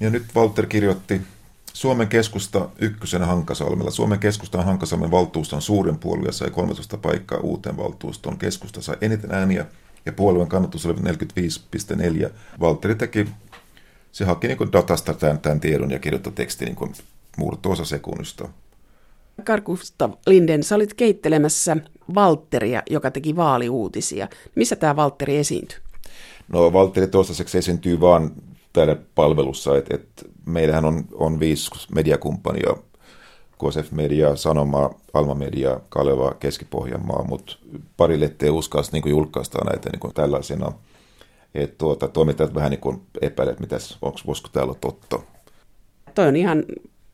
Ja nyt Walter kirjoitti Suomen keskusta ykkösenä Hankasalmella. Suomen keskusta on Hankasalmen valtuuston suurin puolue ja sai 13 paikkaa uuteen valtuustoon. Keskusta sai eniten ääniä ja puolueen kannatus oli 45,4. Valtteri teki, se haki niin datasta tämän, tämän tiedon ja kirjoitti teksti niin murto-osa sekunnista. Karkusta Linden, sä olit keittelemässä Valtteria, joka teki vaaliuutisia. Missä tämä Valtteri esiintyi? No Valtteri toistaiseksi esiintyy vaan täällä palvelussa, että, että meillähän on, on viisi mediakumppania, KSF Media, Sanoma, Alma Media, Kaleva, Keski-Pohjanmaa, mutta pari letteä uskallista niin julkaistaan näitä niin tällaisena. Että tuota, toimittajat vähän niin epäilet, mitä voisiko täällä olla totta. Toi on ihan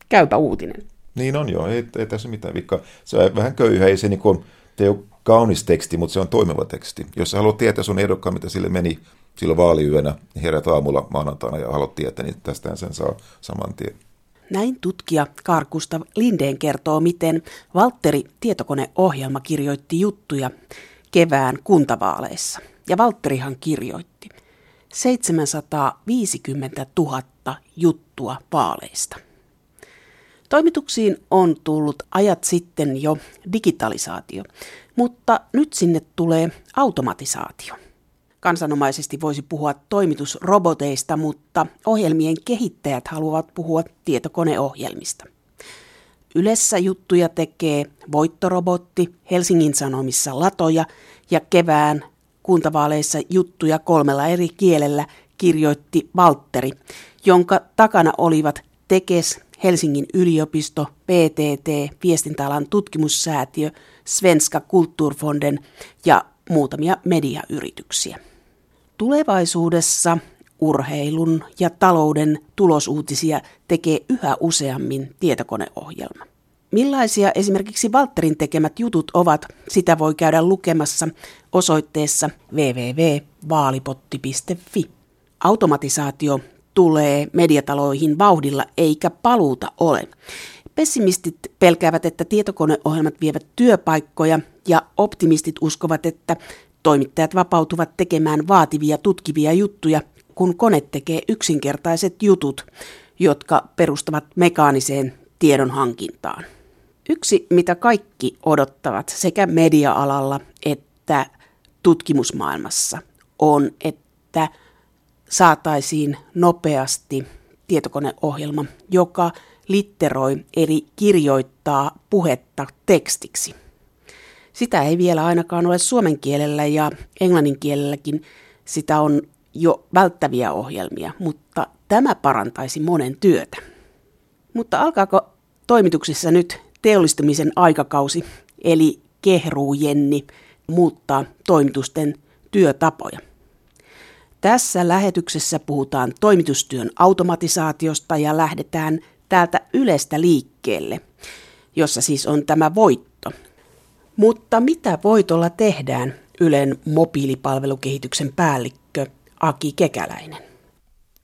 käypä uutinen. Niin on joo, ei, ei tässä mitään vikkaa. Se on vähän köyhä, ei se niin kuin, ei ole kaunis teksti, mutta se on toimiva teksti. Jos sä haluat tietää sun ehdokkaan, mitä sille meni silloin vaaliyönä, niin herät aamulla maanantaina ja haluat tietää, niin tästähän sen saa saman tien. Näin tutkija Karkusta Lindeen kertoo, miten Valtteri tietokoneohjelma kirjoitti juttuja kevään kuntavaaleissa. Ja Valtterihan kirjoitti 750 000 juttua vaaleista. Toimituksiin on tullut ajat sitten jo digitalisaatio, mutta nyt sinne tulee automatisaatio. Kansanomaisesti voisi puhua toimitusroboteista, mutta ohjelmien kehittäjät haluavat puhua tietokoneohjelmista. Ylessä juttuja tekee voittorobotti, Helsingin Sanomissa latoja ja kevään kuntavaaleissa juttuja kolmella eri kielellä kirjoitti Valtteri, jonka takana olivat Tekes, Helsingin yliopisto, PTT, viestintäalan tutkimussäätiö, Svenska Kulturfonden ja muutamia mediayrityksiä. Tulevaisuudessa urheilun ja talouden tulosuutisia tekee yhä useammin tietokoneohjelma. Millaisia esimerkiksi Valterin tekemät jutut ovat, sitä voi käydä lukemassa osoitteessa www.vaalipotti.fi. Automatisaatio tulee mediataloihin vauhdilla eikä paluuta ole. Pessimistit pelkäävät, että tietokoneohjelmat vievät työpaikkoja ja optimistit uskovat, että toimittajat vapautuvat tekemään vaativia tutkivia juttuja, kun kone tekee yksinkertaiset jutut, jotka perustavat mekaaniseen tiedonhankintaan. Yksi, mitä kaikki odottavat sekä media-alalla että tutkimusmaailmassa, on, että saataisiin nopeasti tietokoneohjelma, joka litteroi eli kirjoittaa puhetta tekstiksi. Sitä ei vielä ainakaan ole suomen kielellä ja englannin kielelläkin sitä on jo välttäviä ohjelmia, mutta tämä parantaisi monen työtä. Mutta alkaako toimituksissa nyt teollistumisen aikakausi, eli kehruu Jenni muuttaa toimitusten työtapoja? Tässä lähetyksessä puhutaan toimitustyön automatisaatiosta ja lähdetään täältä Ylestä liikkeelle, jossa siis on tämä voitto. Mutta mitä voitolla tehdään Ylen mobiilipalvelukehityksen päällikkö Aki Kekäläinen?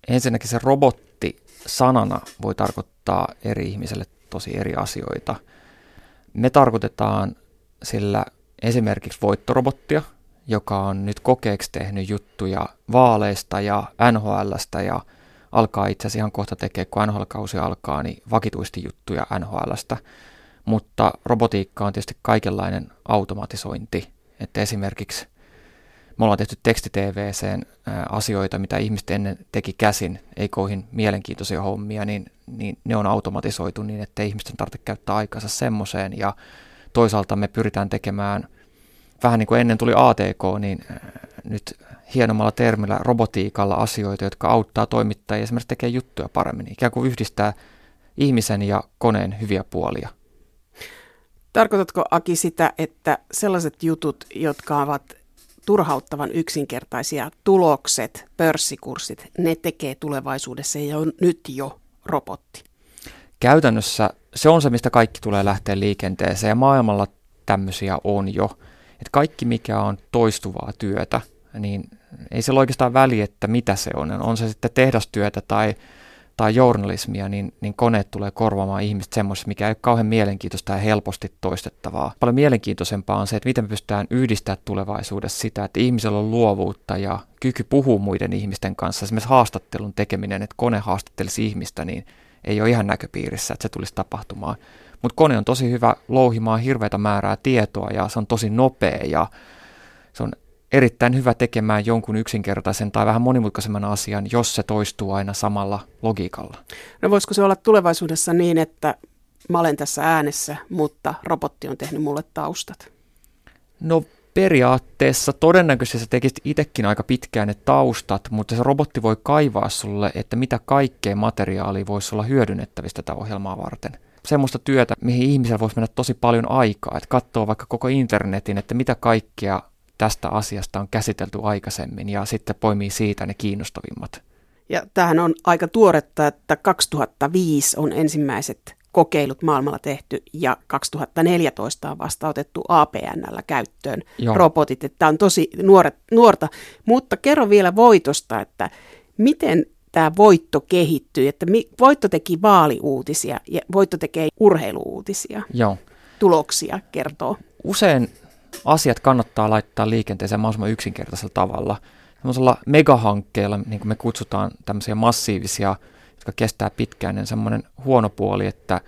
Ensinnäkin se robotti sanana voi tarkoittaa eri ihmiselle tosi eri asioita. Me tarkoitetaan sillä esimerkiksi voittorobottia, joka on nyt kokeeksi tehnyt juttuja vaaleista ja NHLstä ja alkaa itse asiassa ihan kohta tekee, kun NHL-kausi alkaa, niin vakituisesti juttuja NHLstä. Mutta robotiikka on tietysti kaikenlainen automatisointi, että esimerkiksi me ollaan tehty tekstitvcen asioita, mitä ihmiset ennen teki käsin, ei koihin mielenkiintoisia hommia, niin, niin ne on automatisoitu niin, että ihmisten tarvitse käyttää aikansa semmoiseen. Ja toisaalta me pyritään tekemään, vähän niin kuin ennen tuli ATK, niin nyt hienommalla termillä robotiikalla asioita, jotka auttaa toimittajia esimerkiksi tekee juttuja paremmin, ikään kuin yhdistää ihmisen ja koneen hyviä puolia. Tarkoitatko Aki sitä, että sellaiset jutut, jotka ovat turhauttavan yksinkertaisia tulokset, pörssikurssit, ne tekee tulevaisuudessa ja on nyt jo robotti? Käytännössä se on se, mistä kaikki tulee lähteä liikenteeseen ja maailmalla tämmöisiä on jo. Että kaikki, mikä on toistuvaa työtä, niin ei sillä oikeastaan väliä, että mitä se on. On se sitten tehdastyötä tai, kannattaa journalismia, niin, niin koneet tulee korvaamaan ihmiset semmoista, mikä ei ole kauhean mielenkiintoista ja helposti toistettavaa. Paljon mielenkiintoisempaa on se, että miten me pystytään yhdistämään tulevaisuudessa sitä, että ihmisellä on luovuutta ja kyky puhua muiden ihmisten kanssa. Esimerkiksi haastattelun tekeminen, että kone haastattelisi ihmistä, niin ei ole ihan näköpiirissä, että se tulisi tapahtumaan. Mutta kone on tosi hyvä louhimaan hirveätä määrää tietoa ja se on tosi nopea ja se on erittäin hyvä tekemään jonkun yksinkertaisen tai vähän monimutkaisemman asian, jos se toistuu aina samalla logiikalla. No voisiko se olla tulevaisuudessa niin, että mä olen tässä äänessä, mutta robotti on tehnyt mulle taustat? No periaatteessa todennäköisesti sä tekisit itsekin aika pitkään ne taustat, mutta se robotti voi kaivaa sulle, että mitä kaikkea materiaalia voisi olla hyödynnettävistä tätä ohjelmaa varten. Semmoista työtä, mihin ihmisellä voisi mennä tosi paljon aikaa, että katsoo vaikka koko internetin, että mitä kaikkea tästä asiasta on käsitelty aikaisemmin ja sitten poimii siitä ne kiinnostavimmat. Ja tämähän on aika tuoretta, että 2005 on ensimmäiset kokeilut maailmalla tehty ja 2014 on vasta otettu APNllä käyttöön Joo. robotit. Että tämä on tosi nuoret, nuorta, mutta kerro vielä voitosta, että miten tämä voitto kehittyy, että voitto teki vaaliuutisia ja voitto tekee urheiluuutisia. Joo. Tuloksia kertoo. Usein asiat kannattaa laittaa liikenteeseen mahdollisimman yksinkertaisella tavalla. Sellaisella megahankkeella, niin kuin me kutsutaan tämmöisiä massiivisia, jotka kestää pitkään, niin semmoinen huono puoli, että,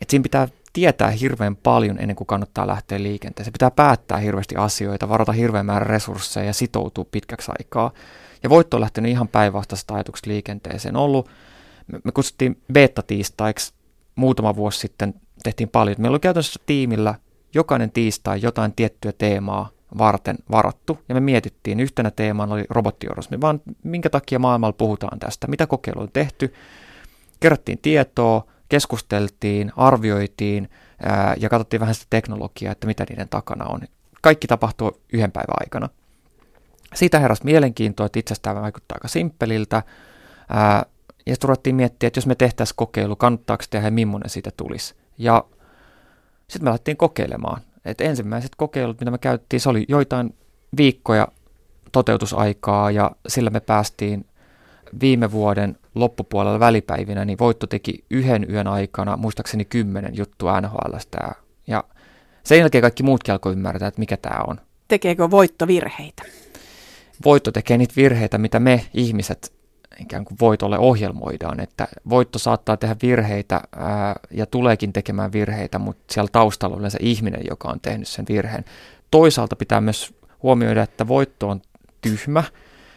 että siinä pitää tietää hirveän paljon ennen kuin kannattaa lähteä liikenteeseen. Pitää päättää hirveästi asioita, varata hirveän määrä resursseja ja sitoutua pitkäksi aikaa. Ja voitto on lähtenyt ihan päinvastaisesta ajatuksesta liikenteeseen. Ollut, me, me kutsuttiin beta-tiistaiksi muutama vuosi sitten, tehtiin paljon. Meillä oli käytännössä tiimillä jokainen tiistai jotain tiettyä teemaa varten varattu, ja me mietittiin, yhtenä teemana oli robottiorgasmi, vaan minkä takia maailmalla puhutaan tästä, mitä kokeiluja on tehty, kerättiin tietoa, keskusteltiin, arvioitiin ää, ja katsottiin vähän sitä teknologiaa, että mitä niiden takana on. Kaikki tapahtuu yhden päivän aikana. Siitä heräsi mielenkiintoa, että itsestään vaikuttaa aika simppeliltä. Ää, ja sitten ruvettiin miettiä, että jos me tehtäisiin kokeilu, kannattaako tehdä ja millainen siitä tulisi. Ja sitten me lähdettiin kokeilemaan. Et ensimmäiset kokeilut, mitä me käytettiin, se oli joitain viikkoja toteutusaikaa ja sillä me päästiin viime vuoden loppupuolella välipäivinä, niin Voitto teki yhden yön aikana muistaakseni kymmenen juttua NHLstä. Ja sen jälkeen kaikki muutkin alkoi ymmärtää, että mikä tämä on. Tekeekö Voitto virheitä? Voitto tekee niitä virheitä, mitä me ihmiset ikään kuin voitolle ohjelmoidaan, että voitto saattaa tehdä virheitä ää, ja tuleekin tekemään virheitä, mutta siellä taustalla on se ihminen, joka on tehnyt sen virheen. Toisaalta pitää myös huomioida, että voitto on tyhmä,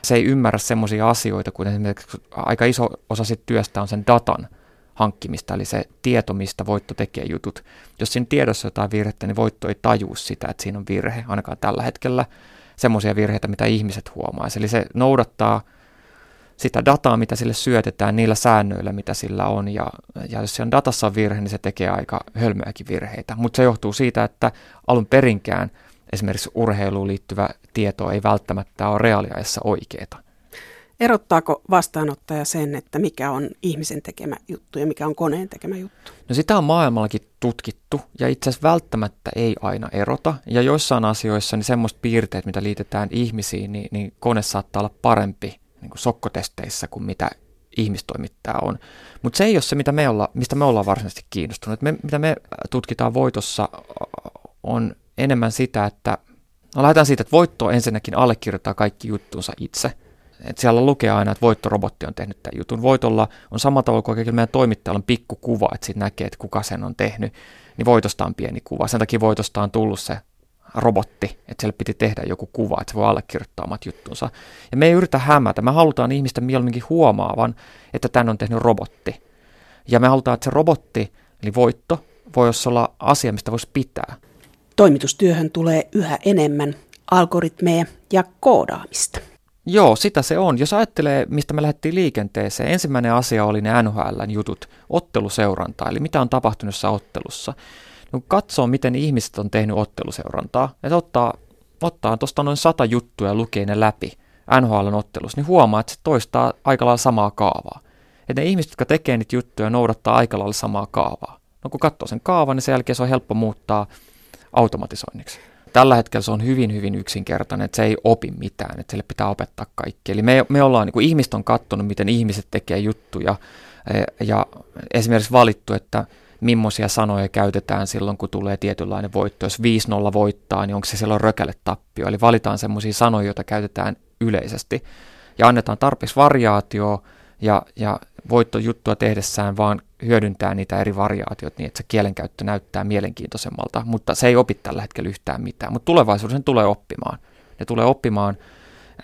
se ei ymmärrä semmoisia asioita, kuin esimerkiksi aika iso osa sit työstä on sen datan hankkimista, eli se tieto, mistä voitto tekee jutut. Jos siinä tiedossa jotain virhettä, niin voitto ei tajua sitä, että siinä on virhe, ainakaan tällä hetkellä semmoisia virheitä, mitä ihmiset huomaisi. Eli se noudattaa sitä dataa, mitä sille syötetään niillä säännöillä, mitä sillä on. Ja, ja jos on datassa on virhe, niin se tekee aika hölmöäkin virheitä. Mutta se johtuu siitä, että alun perinkään esimerkiksi urheiluun liittyvä tieto ei välttämättä ole reaaliajassa oikeaa. Erottaako vastaanottaja sen, että mikä on ihmisen tekemä juttu ja mikä on koneen tekemä juttu? No sitä on maailmallakin tutkittu ja itse asiassa välttämättä ei aina erota. Ja joissain asioissa niin semmoista piirteet, mitä liitetään ihmisiin, niin, niin kone saattaa olla parempi niin kuin sokkotesteissä kuin mitä ihmistoimittaja on. Mutta se ei ole se, mitä me olla, mistä me ollaan varsinaisesti kiinnostuneet. Me, mitä me tutkitaan voitossa on enemmän sitä, että no lähdetään siitä, että voitto ensinnäkin allekirjoittaa kaikki juttunsa itse. Et siellä lukee aina, että voittorobotti on tehnyt tämän jutun. Voitolla on sama tavalla kuin meidän toimittajalla on pikkukuva, että siitä näkee, että kuka sen on tehnyt. Niin voitosta on pieni kuva. Sen takia voitosta on tullut se robotti, että siellä piti tehdä joku kuva, että se voi allekirjoittaa omat juttunsa. Ja me ei yritä hämätä, me halutaan ihmistä mieluummin huomaavan, että tämän on tehnyt robotti. Ja me halutaan, että se robotti, eli voitto, voi olla asia, mistä voisi pitää. Toimitustyöhön tulee yhä enemmän algoritmeja ja koodaamista. Joo, sitä se on. Jos ajattelee, mistä me lähdettiin liikenteeseen, ensimmäinen asia oli ne NHLn jutut, otteluseuranta, eli mitä on tapahtunut ottelussa niin katsoo, miten ihmiset on tehnyt otteluseurantaa, että ottaa, ottaa tuosta noin sata juttua ja lukee ne läpi NHLn ottelussa, niin huomaa, että se toistaa aika lailla samaa kaavaa. Että ne ihmiset, jotka tekee niitä juttuja, noudattaa aika lailla samaa kaavaa. No kun katsoo sen kaavan, niin sen jälkeen se on helppo muuttaa automatisoinniksi. Tällä hetkellä se on hyvin, hyvin yksinkertainen, että se ei opi mitään, että sille pitää opettaa kaikki. Eli me, me ollaan, niin kuin ihmiset on katsonut, miten ihmiset tekee juttuja e, ja esimerkiksi valittu, että millaisia sanoja käytetään silloin, kun tulee tietynlainen voitto. Jos 5-0 voittaa, niin onko se silloin rökälle tappio. Eli valitaan sellaisia sanoja, joita käytetään yleisesti ja annetaan tarpeeksi variaatioa ja, ja voittojuttua tehdessään vaan hyödyntää niitä eri variaatioita niin, että se kielenkäyttö näyttää mielenkiintoisemmalta, mutta se ei opi tällä hetkellä yhtään mitään. Mutta tulevaisuudessa tulee oppimaan. Ne tulee oppimaan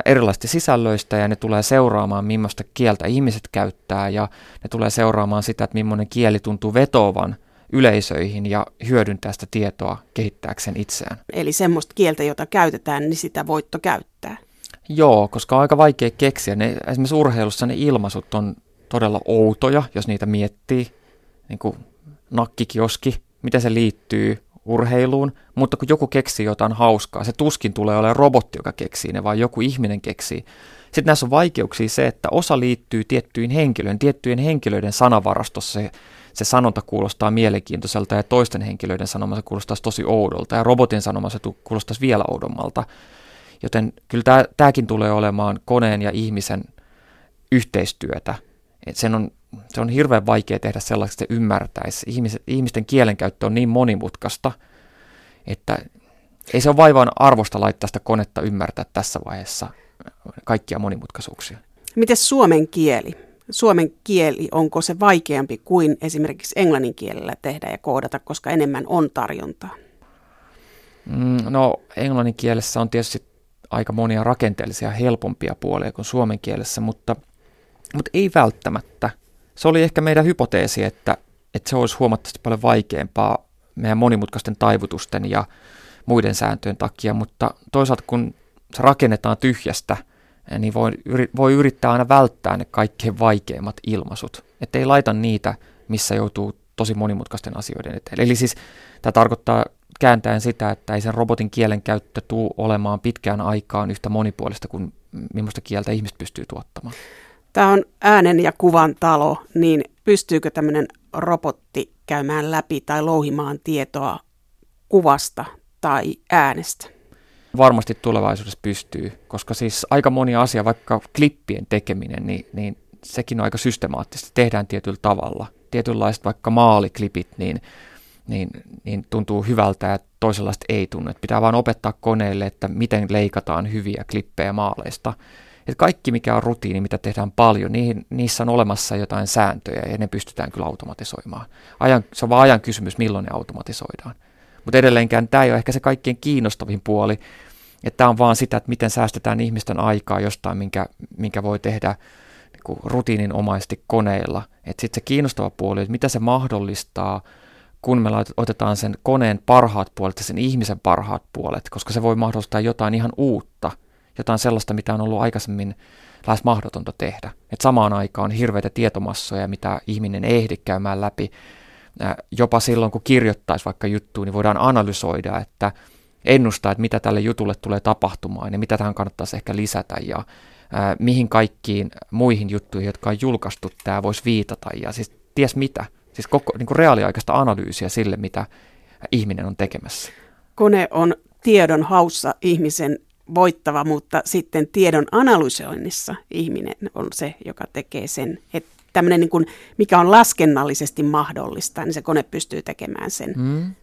erilaisista sisällöistä ja ne tulee seuraamaan, millaista kieltä ihmiset käyttää ja ne tulee seuraamaan sitä, että millainen kieli tuntuu vetoavan yleisöihin ja hyödyntää sitä tietoa kehittääkseen itseään. Eli semmoista kieltä, jota käytetään, niin sitä voitto käyttää. Joo, koska on aika vaikea keksiä. Ne, esimerkiksi urheilussa ne ilmaisut on todella outoja, jos niitä miettii. Niin kuin nakkikioski, miten se liittyy urheiluun, mutta kun joku keksii jotain hauskaa, se tuskin tulee olemaan robotti, joka keksii ne, vaan joku ihminen keksii. Sitten näissä on vaikeuksia se, että osa liittyy tiettyihin henkilöihin, tiettyjen henkilöiden sanavarastossa se, se sanonta kuulostaa mielenkiintoiselta ja toisten henkilöiden sanomassa kuulostaisi tosi oudolta ja robotin sanomassa kuulostaisi vielä oudommalta. Joten kyllä tämäkin tulee olemaan koneen ja ihmisen yhteistyötä. Et sen on, se on hirveän vaikea tehdä sellaiseksi, että se ymmärtäisi. Ihmiset, ihmisten kielenkäyttö on niin monimutkaista, että ei se ole vaivaan arvosta laittaa sitä konetta ymmärtää tässä vaiheessa kaikkia monimutkaisuuksia. Miten suomen kieli? Suomen kieli, onko se vaikeampi kuin esimerkiksi englannin kielellä tehdä ja koodata, koska enemmän on tarjontaa? Mm, no englannin kielessä on tietysti aika monia rakenteellisia helpompia puolia kuin suomen kielessä, mutta, mutta ei välttämättä. Se oli ehkä meidän hypoteesi, että, että se olisi huomattavasti paljon vaikeampaa meidän monimutkaisten taivutusten ja muiden sääntöjen takia, mutta toisaalta kun se rakennetaan tyhjästä, niin voi, voi yrittää aina välttää ne kaikkein vaikeimmat ilmaisut. Että ei laita niitä, missä joutuu tosi monimutkaisten asioiden eteen. Eli siis tämä tarkoittaa kääntäen sitä, että ei sen robotin kielen käyttö tule olemaan pitkään aikaan yhtä monipuolista kuin millaista kieltä ihmiset pystyy tuottamaan. Tämä on äänen ja kuvan talo, niin pystyykö tämmöinen robotti käymään läpi tai louhimaan tietoa kuvasta tai äänestä? Varmasti tulevaisuudessa pystyy, koska siis aika moni asia, vaikka klippien tekeminen, niin, niin sekin on aika systemaattista. Tehdään tietyllä tavalla. Tietynlaiset vaikka maaliklipit, niin niin, niin tuntuu hyvältä ja toisenlaista ei tunnu. Että pitää vaan opettaa koneelle, että miten leikataan hyviä klippejä maaleista. Että kaikki, mikä on rutiini, mitä tehdään paljon, niihin, niissä on olemassa jotain sääntöjä ja ne pystytään kyllä automatisoimaan. Ajan, se on vaan ajan kysymys, milloin ne automatisoidaan. Mutta edelleenkään tämä ei ole ehkä se kaikkein kiinnostavin puoli, että tämä on vaan sitä, että miten säästetään ihmisten aikaa jostain, minkä, minkä voi tehdä niin rutiininomaisesti koneilla. Että sitten se kiinnostava puoli, että mitä se mahdollistaa – kun me otetaan sen koneen parhaat puolet ja sen ihmisen parhaat puolet, koska se voi mahdollistaa jotain ihan uutta, jotain sellaista, mitä on ollut aikaisemmin lähes mahdotonta tehdä. Et samaan aikaan hirveitä tietomassoja, mitä ihminen ei ehdi käymään läpi. Jopa silloin, kun kirjoittaisi vaikka juttuun, niin voidaan analysoida, että ennustaa, että mitä tälle jutulle tulee tapahtumaan ja mitä tähän kannattaisi ehkä lisätä ja mihin kaikkiin muihin juttuihin, jotka on julkaistu, tämä voisi viitata ja siis ties mitä. Siis koko niin kuin reaaliaikaista analyysiä sille, mitä ihminen on tekemässä. Kone on tiedon haussa ihmisen voittava, mutta sitten tiedon analysoinnissa ihminen on se, joka tekee sen. Että tämmöinen, niin kuin, mikä on laskennallisesti mahdollista, niin se kone pystyy tekemään sen. Mm.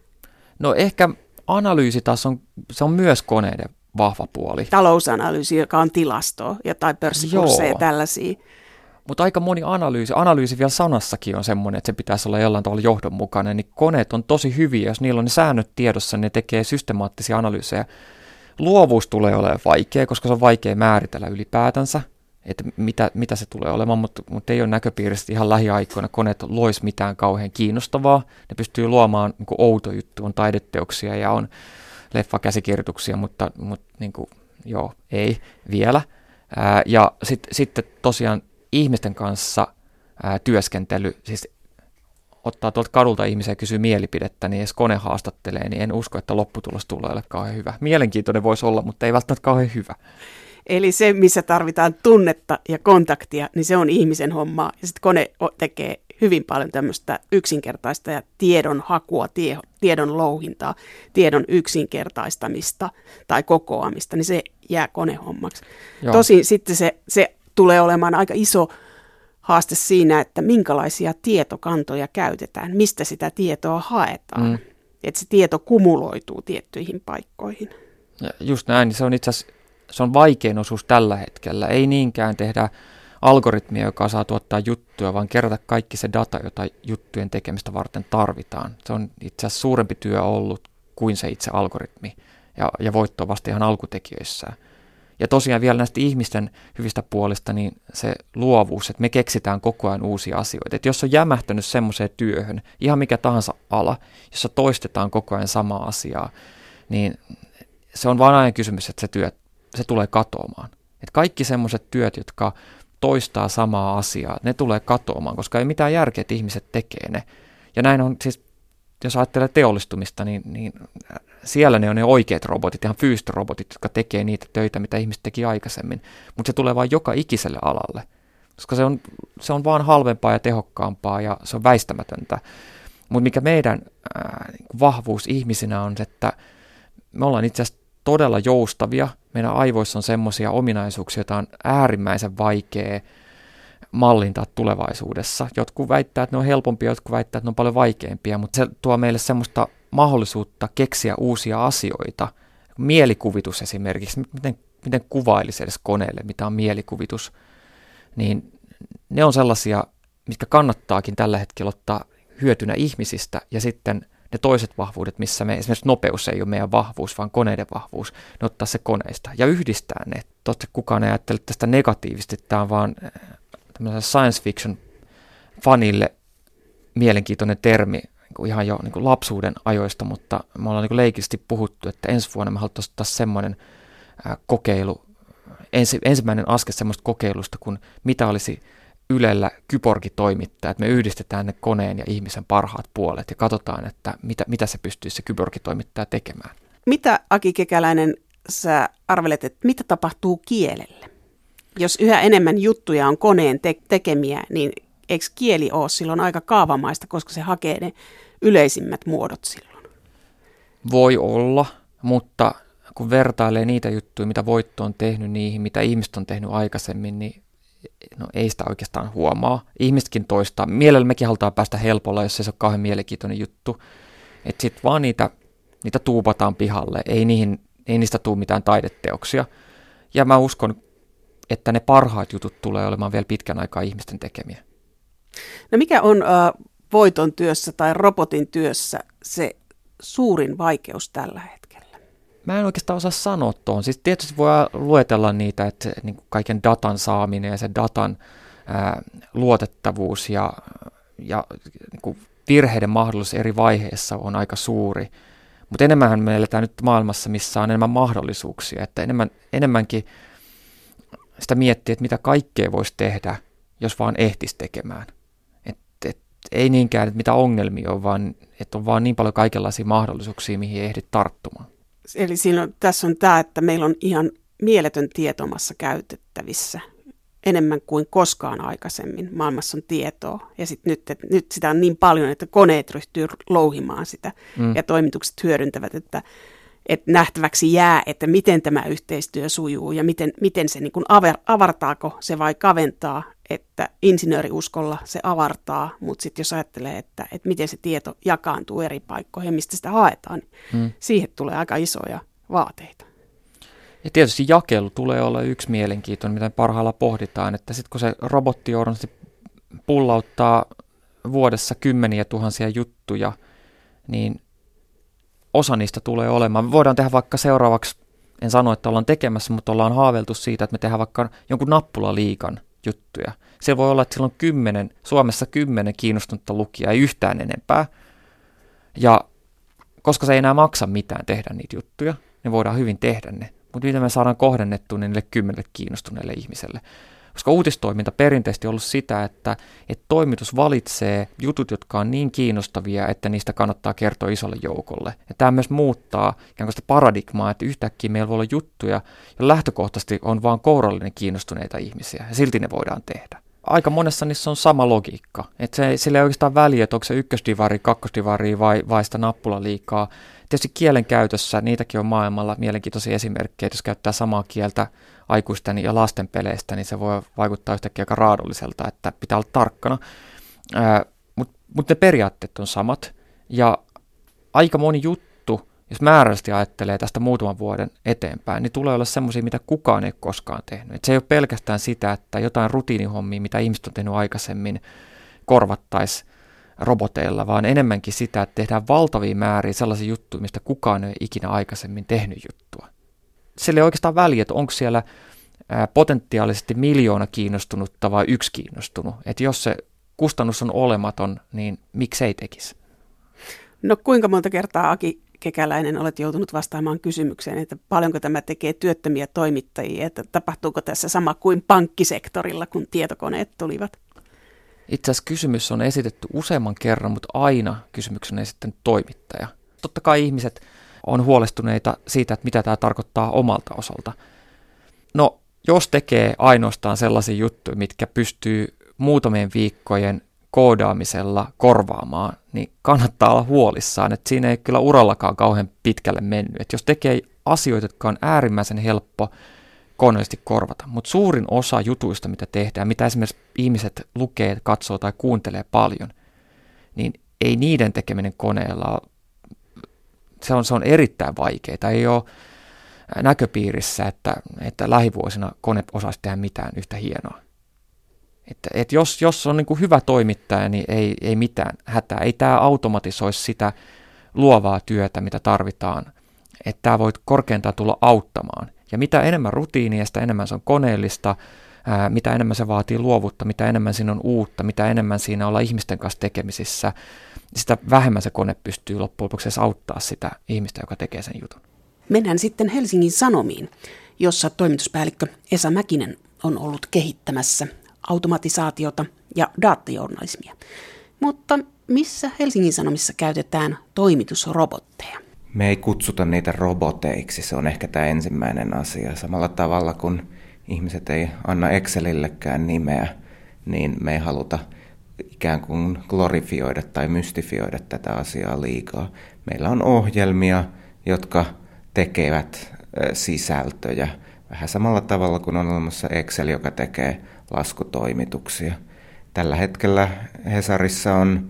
No ehkä analyysi taas on, se on myös koneiden vahva puoli. Talousanalyysi, joka on tilastoa ja tai pörssikursseja ja tällaisia. Mutta aika moni analyysi, analyysi vielä sanassakin on semmoinen, että se pitäisi olla jollain tavalla johdonmukainen, niin koneet on tosi hyviä, jos niillä on ne säännöt tiedossa, niin ne tekee systemaattisia analyysejä. Luovuus tulee olemaan vaikea, koska se on vaikea määritellä ylipäätänsä, että mitä, mitä se tulee olemaan, mutta, mutta ei ole näköpiirissä ihan lähiaikoina koneet lois mitään kauhean kiinnostavaa. Ne pystyy luomaan niin outo juttu, on taideteoksia ja on leffakäsikirjoituksia, mutta, mutta niin kuin, joo, ei vielä. Ää, ja sitten sit tosiaan ihmisten kanssa ää, työskentely, siis ottaa tuolta kadulta ihmisiä ja kysyy mielipidettä, niin jos kone haastattelee, niin en usko, että lopputulos tulee ole kauhean hyvä. Mielenkiintoinen voisi olla, mutta ei välttämättä kauhean hyvä. Eli se, missä tarvitaan tunnetta ja kontaktia, niin se on ihmisen hommaa. Ja sitten kone tekee hyvin paljon tämmöistä yksinkertaista ja tiedon hakua, tie, tiedon louhintaa, tiedon yksinkertaistamista tai kokoamista, niin se jää konehommaksi. Joo. Tosin sitten se, se tulee olemaan aika iso haaste siinä, että minkälaisia tietokantoja käytetään, mistä sitä tietoa haetaan. Mm. Että se tieto kumuloituu tiettyihin paikkoihin. Ja just näin, niin se on itse asiassa se on vaikein osuus tällä hetkellä. Ei niinkään tehdä algoritmia, joka saa tuottaa juttuja, vaan kerätä kaikki se data, jota juttujen tekemistä varten tarvitaan. Se on itse asiassa suurempi työ ollut kuin se itse algoritmi ja, ja voitto vasta ihan alkutekijöissään. Ja tosiaan vielä näistä ihmisten hyvistä puolista, niin se luovuus, että me keksitään koko ajan uusia asioita. Että jos on jämähtänyt semmoiseen työhön, ihan mikä tahansa ala, jossa toistetaan koko ajan samaa asiaa, niin se on vain aina kysymys, että se työ, se tulee katoamaan. Että kaikki semmoiset työt, jotka toistaa samaa asiaa, ne tulee katoamaan, koska ei mitään järkeä, että ihmiset tekee ne. Ja näin on siis, jos ajattelee teollistumista, niin, niin siellä ne on ne oikeat robotit, ihan fyysiset robotit, jotka tekee niitä töitä, mitä ihmiset teki aikaisemmin. Mutta se tulee vain joka ikiselle alalle, koska se on, se on vaan halvempaa ja tehokkaampaa ja se on väistämätöntä. Mutta mikä meidän äh, vahvuus ihmisinä on, että me ollaan itse asiassa todella joustavia. Meidän aivoissa on semmoisia ominaisuuksia, joita on äärimmäisen vaikea mallintaa tulevaisuudessa. Jotkut väittää, että ne on helpompia, jotkut väittää, että ne on paljon vaikeampia, mutta se tuo meille semmoista mahdollisuutta keksiä uusia asioita. Mielikuvitus esimerkiksi, miten, miten kuvailisi edes koneelle, mitä on mielikuvitus, niin ne on sellaisia, mitkä kannattaakin tällä hetkellä ottaa hyötynä ihmisistä ja sitten ne toiset vahvuudet, missä me esimerkiksi nopeus ei ole meidän vahvuus, vaan koneiden vahvuus, ne ottaa se koneista ja yhdistää ne. Totta kukaan ei ajattele tästä negatiivisesti, tämä on vaan äh, science fiction fanille mielenkiintoinen termi, niin ihan jo niin lapsuuden ajoista, mutta me ollaan niin leikillisesti puhuttu, että ensi vuonna me haluttaisiin ottaa semmoinen kokeilu, ensi, ensimmäinen askel semmoista kokeilusta, kun mitä olisi Ylellä kyborgi toimittaa, että me yhdistetään ne koneen ja ihmisen parhaat puolet ja katsotaan, että mitä, mitä se pystyy se kyborgi toimittaa tekemään. Mitä Aki Kekäläinen sä arvelet, että mitä tapahtuu kielelle? Jos yhä enemmän juttuja on koneen te- tekemiä, niin eikö kieli ole silloin aika kaavamaista, koska se hakee ne yleisimmät muodot silloin? Voi olla, mutta kun vertailee niitä juttuja, mitä voitto on tehnyt niihin, mitä ihmiset on tehnyt aikaisemmin, niin no ei sitä oikeastaan huomaa. Ihmisetkin toistaa. Mielellä mekin halutaan päästä helpolla, jos se on kauhean mielenkiintoinen juttu. Että sitten vaan niitä, niitä tuupataan pihalle. Ei, niihin, ei niistä tule mitään taideteoksia. Ja mä uskon, että ne parhaat jutut tulee olemaan vielä pitkän aikaa ihmisten tekemiä. No mikä on äh, voiton työssä tai robotin työssä se suurin vaikeus tällä hetkellä? Mä en oikeastaan osaa sanoa tuohon. Siis tietysti voi luetella niitä, että niin kaiken datan saaminen ja se datan ää, luotettavuus ja, ja niin kuin virheiden mahdollisuus eri vaiheissa on aika suuri. Mutta enemmänhän me eletään nyt maailmassa, missä on enemmän mahdollisuuksia, että enemmän, enemmänkin sitä miettiä, että mitä kaikkea voisi tehdä, jos vaan ehtisi tekemään. Et, et, ei niinkään, että mitä ongelmia on, vaan että on vaan niin paljon kaikenlaisia mahdollisuuksia, mihin ei ehdi tarttumaan. Eli silloin, tässä on tämä, että meillä on ihan mieletön tietomassa käytettävissä enemmän kuin koskaan aikaisemmin. Maailmassa on tietoa ja sit nyt, et, nyt sitä on niin paljon, että koneet ryhtyy louhimaan sitä mm. ja toimitukset hyödyntävät, että, että nähtäväksi jää, että miten tämä yhteistyö sujuu ja miten, miten se niin kuin aver, avartaako se vai kaventaa että insinööriuskolla se avartaa, mutta sitten jos ajattelee, että, että miten se tieto jakaantuu eri paikkoihin ja mistä sitä haetaan, niin hmm. siihen tulee aika isoja vaateita. Ja tietysti jakelu tulee olla yksi mielenkiintoinen, mitä parhailla pohditaan, että sitten kun se robotti pullauttaa vuodessa kymmeniä tuhansia juttuja, niin osa niistä tulee olemaan. Me voidaan tehdä vaikka seuraavaksi, en sano, että ollaan tekemässä, mutta ollaan haaveltu siitä, että me tehdään vaikka jonkun nappulaliikan juttuja. Se voi olla, että sillä on kymmenen, Suomessa kymmenen kiinnostunutta lukijaa, ei yhtään enempää. Ja koska se ei enää maksa mitään tehdä niitä juttuja, niin voidaan hyvin tehdä ne. Mutta miten me saadaan kohdennettua niille kymmenelle kiinnostuneelle ihmiselle? Koska uutistoiminta perinteisesti on ollut sitä, että, että toimitus valitsee jutut, jotka on niin kiinnostavia, että niistä kannattaa kertoa isolle joukolle. Ja tämä myös muuttaa ikään kuin sitä paradigmaa, että yhtäkkiä meillä voi olla juttuja, ja lähtökohtaisesti on vain kourallinen kiinnostuneita ihmisiä, ja silti ne voidaan tehdä. aika monessa niissä on sama logiikka. Että se, sillä ei oikeastaan väliä, että onko se ykkösdivari, kakkosdivari vai, vai sitä nappula liikaa. Tietysti kielen käytössä, niitäkin on maailmalla mielenkiintoisia esimerkkejä, jos käyttää samaa kieltä aikuisten ja lasten peleistä, niin se voi vaikuttaa yhtäkkiä aika raadolliselta, että pitää olla tarkkana. Mutta mut ne periaatteet on samat, ja aika moni juttu, jos määrällisesti ajattelee tästä muutaman vuoden eteenpäin, niin tulee olla semmoisia, mitä kukaan ei koskaan tehnyt. Et se ei ole pelkästään sitä, että jotain rutiinihommia, mitä ihmiset on tehnyt aikaisemmin, korvattaisiin roboteilla, vaan enemmänkin sitä, että tehdään valtavia määriä sellaisia juttuja, mistä kukaan ei ole ikinä aikaisemmin tehnyt juttua. Sillä ei oikeastaan väliä, että onko siellä potentiaalisesti miljoona kiinnostunutta vai yksi kiinnostunut. Että jos se kustannus on olematon, niin miksei tekisi? No kuinka monta kertaa Aki Kekäläinen olet joutunut vastaamaan kysymykseen, että paljonko tämä tekee työttömiä toimittajia, että tapahtuuko tässä sama kuin pankkisektorilla, kun tietokoneet tulivat? Itse asiassa kysymys on esitetty useamman kerran, mutta aina kysymyksen on esittänyt toimittaja. Totta kai ihmiset on huolestuneita siitä, että mitä tämä tarkoittaa omalta osalta. No, jos tekee ainoastaan sellaisia juttuja, mitkä pystyy muutamien viikkojen koodaamisella korvaamaan, niin kannattaa olla huolissaan, että siinä ei kyllä urallakaan kauhean pitkälle mennyt. Että jos tekee asioita, jotka on äärimmäisen helppo koneellisesti korvata, mutta suurin osa jutuista, mitä tehdään, mitä esimerkiksi ihmiset lukee, katsoo tai kuuntelee paljon, niin ei niiden tekeminen koneella se on, se on erittäin vaikeaa. Ei ole näköpiirissä, että, että lähivuosina kone osaisi tehdä mitään yhtä hienoa. Että, että jos, jos on niin kuin hyvä toimittaja, niin ei, ei mitään hätää. Ei tämä automatisoisi sitä luovaa työtä, mitä tarvitaan. Että tämä voi korkeintaan tulla auttamaan. Ja mitä enemmän rutiinia, sitä enemmän se on koneellista, ää, mitä enemmän se vaatii luovuutta, mitä enemmän siinä on uutta, mitä enemmän siinä olla ihmisten kanssa tekemisissä, sitä vähemmän se kone pystyy loppujen lopuksi auttaa sitä ihmistä, joka tekee sen jutun. Mennään sitten Helsingin Sanomiin, jossa toimituspäällikkö Esa Mäkinen on ollut kehittämässä automatisaatiota ja datajournalismia. Mutta missä Helsingin Sanomissa käytetään toimitusrobotteja? Me ei kutsuta niitä roboteiksi, se on ehkä tämä ensimmäinen asia. Samalla tavalla kuin ihmiset ei anna Excelillekään nimeä, niin me ei haluta ikään kuin glorifioida tai mystifioida tätä asiaa liikaa. Meillä on ohjelmia, jotka tekevät sisältöjä vähän samalla tavalla kuin on olemassa Excel, joka tekee laskutoimituksia. Tällä hetkellä Hesarissa on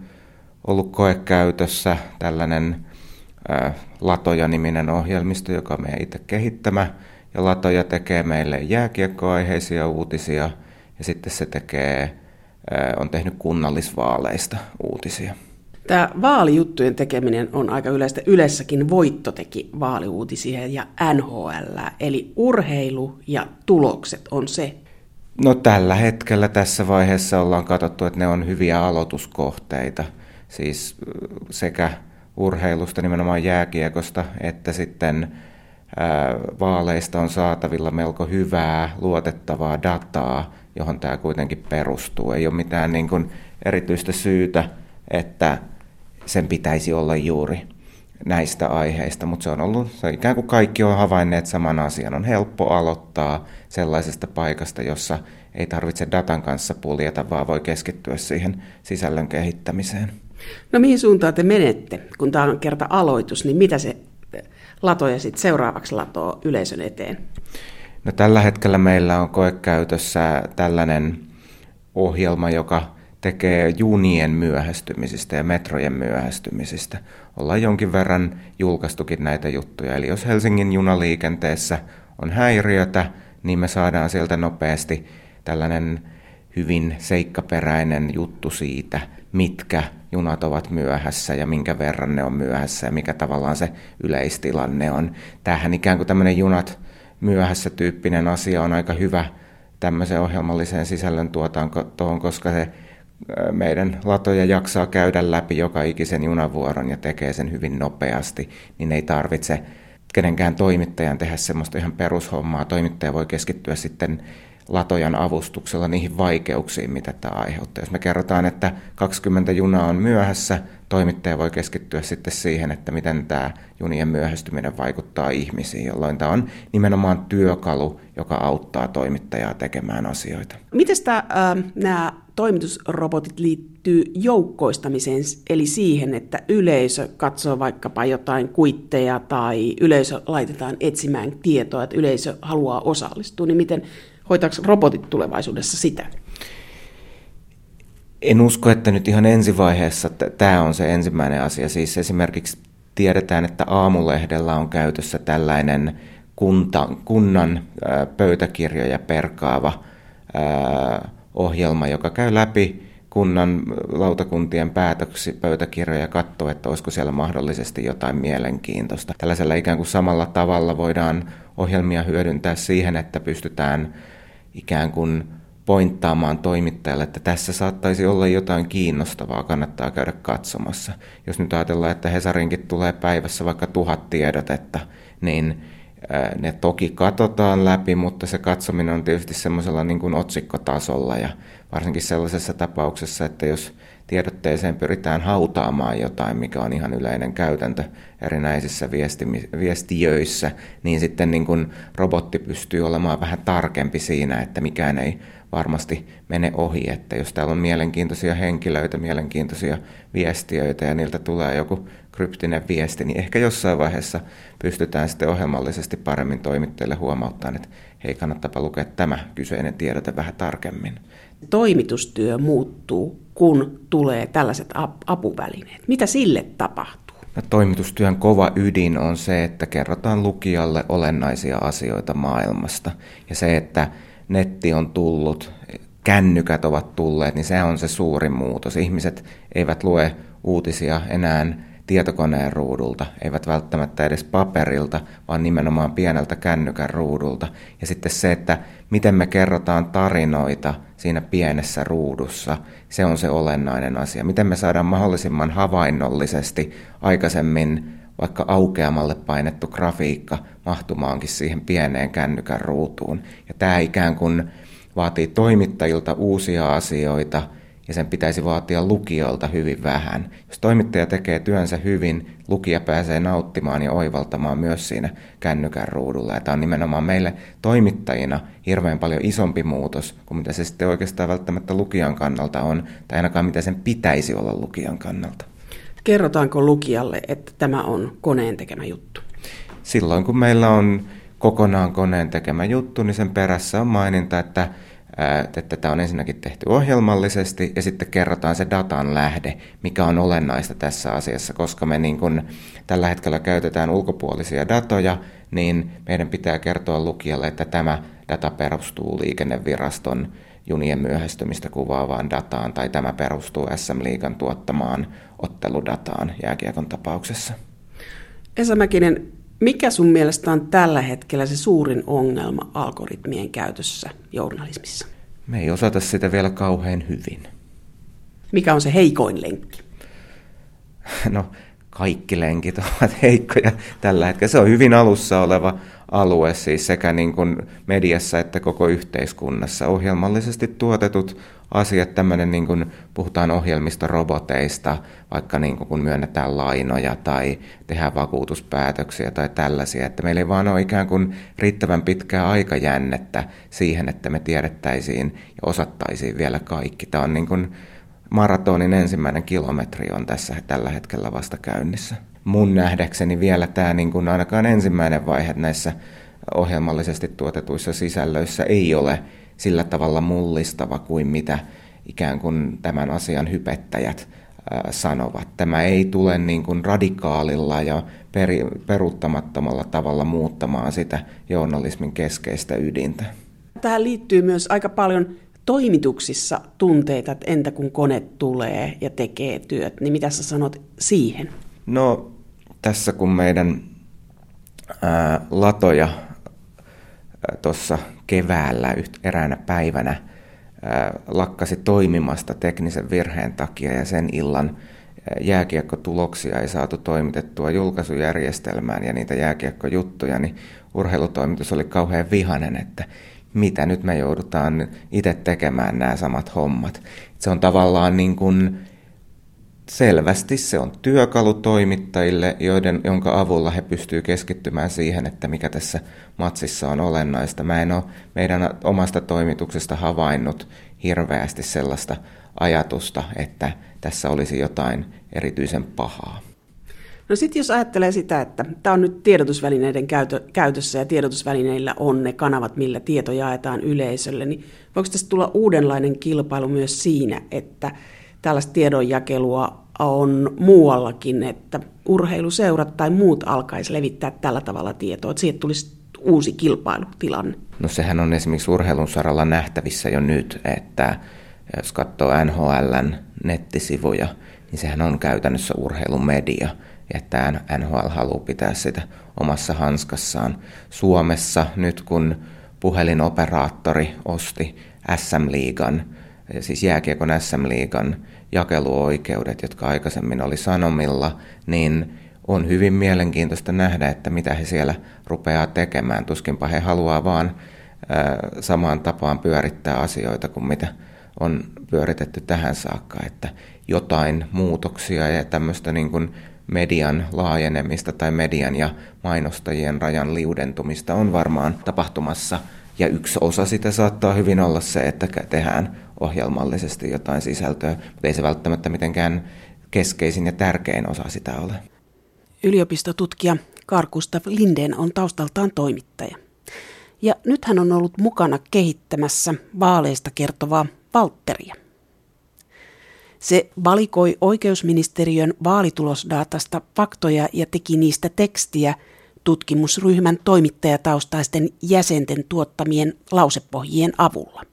ollut koekäytössä tällainen Latoja-niminen ohjelmisto, joka on meidän itse kehittämä. Ja Latoja tekee meille jääkiekkoaiheisia uutisia ja sitten se tekee, on tehnyt kunnallisvaaleista uutisia. Tämä vaalijuttujen tekeminen on aika yleistä. Ylessäkin Voitto teki vaaliuutisia ja NHL, eli urheilu ja tulokset on se, No tällä hetkellä tässä vaiheessa ollaan katsottu, että ne on hyviä aloituskohteita. Siis sekä urheilusta, nimenomaan jääkiekosta, että sitten vaaleista on saatavilla melko hyvää, luotettavaa dataa, johon tämä kuitenkin perustuu. Ei ole mitään niin kuin erityistä syytä, että sen pitäisi olla juuri näistä aiheista, mutta se on ollut, se ikään kuin kaikki on havainneet saman asian. On helppo aloittaa sellaisesta paikasta, jossa ei tarvitse datan kanssa puljeta, vaan voi keskittyä siihen sisällön kehittämiseen. No mihin suuntaan te menette, kun tämä on kerta aloitus, niin mitä se latoja sitten seuraavaksi latoo yleisön eteen? No tällä hetkellä meillä on koekäytössä tällainen ohjelma, joka tekee junien myöhästymisistä ja metrojen myöhästymisistä. Ollaan jonkin verran julkaistukin näitä juttuja. Eli jos Helsingin junaliikenteessä on häiriötä, niin me saadaan sieltä nopeasti tällainen hyvin seikkaperäinen juttu siitä, mitkä junat ovat myöhässä ja minkä verran ne on myöhässä ja mikä tavallaan se yleistilanne on. Tämähän ikään kuin tämmöinen junat myöhässä tyyppinen asia on aika hyvä tämmöisen ohjelmalliseen sisällön tuotantoon, koska se meidän latoja jaksaa käydä läpi joka ikisen junavuoron ja tekee sen hyvin nopeasti, niin ei tarvitse kenenkään toimittajan tehdä semmoista ihan perushommaa. Toimittaja voi keskittyä sitten latojan avustuksella niihin vaikeuksiin, mitä tämä aiheuttaa. Jos me kerrotaan, että 20 junaa on myöhässä, toimittaja voi keskittyä sitten siihen, että miten tämä junien myöhästyminen vaikuttaa ihmisiin, jolloin tämä on nimenomaan työkalu, joka auttaa toimittajaa tekemään asioita. Miten äh, nämä toimitusrobotit liittyy joukkoistamiseen, eli siihen, että yleisö katsoo vaikkapa jotain kuitteja tai yleisö laitetaan etsimään tietoa, että yleisö haluaa osallistua, niin miten hoitaako robotit tulevaisuudessa sitä? En usko, että nyt ihan ensivaiheessa tämä on se ensimmäinen asia. Siis esimerkiksi tiedetään, että aamulehdellä on käytössä tällainen kunta, kunnan pöytäkirjoja perkaava ohjelma, joka käy läpi kunnan lautakuntien päätöksi pöytäkirjoja ja katsoo, että olisiko siellä mahdollisesti jotain mielenkiintoista. Tällaisella ikään kuin samalla tavalla voidaan ohjelmia hyödyntää siihen, että pystytään ikään kuin pointtaamaan toimittajalle, että tässä saattaisi olla jotain kiinnostavaa, kannattaa käydä katsomassa. Jos nyt ajatellaan, että Hesarinkin tulee päivässä vaikka tuhat tiedotetta, niin ne toki katsotaan läpi, mutta se katsominen on tietysti semmoisella niin kuin otsikkotasolla ja varsinkin sellaisessa tapauksessa, että jos tiedotteeseen pyritään hautaamaan jotain, mikä on ihan yleinen käytäntö erinäisissä viesti- viestiöissä, niin sitten niin kuin robotti pystyy olemaan vähän tarkempi siinä, että mikään ei varmasti mene ohi, että jos täällä on mielenkiintoisia henkilöitä, mielenkiintoisia viestiöitä ja niiltä tulee joku kryptinen viesti, niin ehkä jossain vaiheessa pystytään sitten ohjelmallisesti paremmin toimittajille huomauttamaan, että hei, kannattaapa lukea tämä kyseinen tiedote vähän tarkemmin. Toimitustyö muuttuu, kun tulee tällaiset apuvälineet. Mitä sille tapahtuu? No, toimitustyön kova ydin on se, että kerrotaan lukijalle olennaisia asioita maailmasta. Ja se, että netti on tullut, kännykät ovat tulleet, niin se on se suuri muutos. Ihmiset eivät lue uutisia enää tietokoneen ruudulta, eivät välttämättä edes paperilta, vaan nimenomaan pieneltä kännykän ruudulta. Ja sitten se, että miten me kerrotaan tarinoita siinä pienessä ruudussa, se on se olennainen asia. Miten me saadaan mahdollisimman havainnollisesti aikaisemmin vaikka aukeamalle painettu grafiikka mahtumaankin siihen pieneen kännykän ruutuun. Ja tämä ikään kuin vaatii toimittajilta uusia asioita – ja sen pitäisi vaatia lukijoilta hyvin vähän. Jos toimittaja tekee työnsä hyvin, lukija pääsee nauttimaan ja oivaltamaan myös siinä kännykän ruudulla. Ja tämä on nimenomaan meille toimittajina hirveän paljon isompi muutos kuin mitä se sitten oikeastaan välttämättä lukijan kannalta on, tai ainakaan mitä sen pitäisi olla lukijan kannalta. Kerrotaanko lukijalle, että tämä on koneen tekemä juttu? Silloin kun meillä on kokonaan koneen tekemä juttu, niin sen perässä on maininta, että että tämä on ensinnäkin tehty ohjelmallisesti ja sitten kerrotaan se datan lähde, mikä on olennaista tässä asiassa, koska me niin kun tällä hetkellä käytetään ulkopuolisia datoja, niin meidän pitää kertoa lukijalle, että tämä data perustuu liikenneviraston junien myöhästymistä kuvaavaan dataan tai tämä perustuu SM Liigan tuottamaan otteludataan jääkiekon tapauksessa. Esa Mäkinen, mikä sun mielestä on tällä hetkellä se suurin ongelma algoritmien käytössä journalismissa? Me ei osata sitä vielä kauhean hyvin. Mikä on se heikoin lenkki? No, kaikki lenkit ovat heikkoja tällä hetkellä. Se on hyvin alussa oleva alue siis sekä niin kuin mediassa että koko yhteiskunnassa. Ohjelmallisesti tuotetut asiat, tämmöinen niin kuin puhutaan ohjelmistoroboteista, vaikka niin kuin kun myönnetään lainoja tai tehdään vakuutuspäätöksiä tai tällaisia, että meillä ei vaan ole ikään kuin riittävän pitkää aikajännettä siihen, että me tiedettäisiin ja osattaisiin vielä kaikki. Tämä on niin kuin maratonin ensimmäinen kilometri on tässä tällä hetkellä vasta käynnissä. Mun nähdäkseni vielä tämä niin kuin ainakaan ensimmäinen vaihe näissä ohjelmallisesti tuotetuissa sisällöissä ei ole sillä tavalla mullistava kuin mitä ikään kuin tämän asian hypettäjät sanovat. Tämä ei tule niin kuin radikaalilla ja peri, peruuttamattomalla tavalla muuttamaan sitä journalismin keskeistä ydintä. Tähän liittyy myös aika paljon toimituksissa tunteita, että entä kun kone tulee ja tekee työt, niin mitä sä sanot siihen? No tässä kun meidän ää, latoja tuossa keväällä eräänä päivänä ää, lakkasi toimimasta teknisen virheen takia ja sen illan jääkiekkotuloksia ei saatu toimitettua julkaisujärjestelmään ja niitä jääkiekkojuttuja, niin urheilutoimitus oli kauhean vihanen, että mitä nyt me joudutaan itse tekemään nämä samat hommat. Se on tavallaan niin kuin selvästi se on työkalu toimittajille, joiden, jonka avulla he pystyvät keskittymään siihen, että mikä tässä matsissa on olennaista. Mä en ole meidän omasta toimituksesta havainnut hirveästi sellaista ajatusta, että tässä olisi jotain erityisen pahaa. No sitten jos ajattelee sitä, että tämä on nyt tiedotusvälineiden käytö, käytössä ja tiedotusvälineillä on ne kanavat, millä tieto jaetaan yleisölle, niin voiko tästä tulla uudenlainen kilpailu myös siinä, että tällaista tiedonjakelua on muuallakin, että urheiluseurat tai muut alkaisi levittää tällä tavalla tietoa, että siitä tulisi uusi kilpailutilanne? No sehän on esimerkiksi urheilun saralla nähtävissä jo nyt, että jos katsoo NHLn nettisivuja, niin sehän on käytännössä urheilun media, että NHL haluaa pitää sitä omassa hanskassaan. Suomessa nyt kun puhelinoperaattori osti SM-liigan, siis jääkiekon SM-liigan jakeluoikeudet, jotka aikaisemmin oli Sanomilla, niin on hyvin mielenkiintoista nähdä, että mitä he siellä rupeaa tekemään. Tuskinpa he haluaa vaan samaan tapaan pyörittää asioita kuin mitä on pyöritetty tähän saakka, että jotain muutoksia ja tämmöistä niin kuin median laajenemista tai median ja mainostajien rajan liudentumista on varmaan tapahtumassa. Ja yksi osa sitä saattaa hyvin olla se, että tehdään ohjelmallisesti jotain sisältöä, mutta ei se välttämättä mitenkään keskeisin ja tärkein osa sitä ole. Yliopistotutkija Carl Gustav Linden on taustaltaan toimittaja. Ja nyt hän on ollut mukana kehittämässä vaaleista kertovaa Valtteria. Se valikoi oikeusministeriön vaalitulosdatasta faktoja ja teki niistä tekstiä tutkimusryhmän toimittajataustaisten jäsenten tuottamien lausepohjien avulla.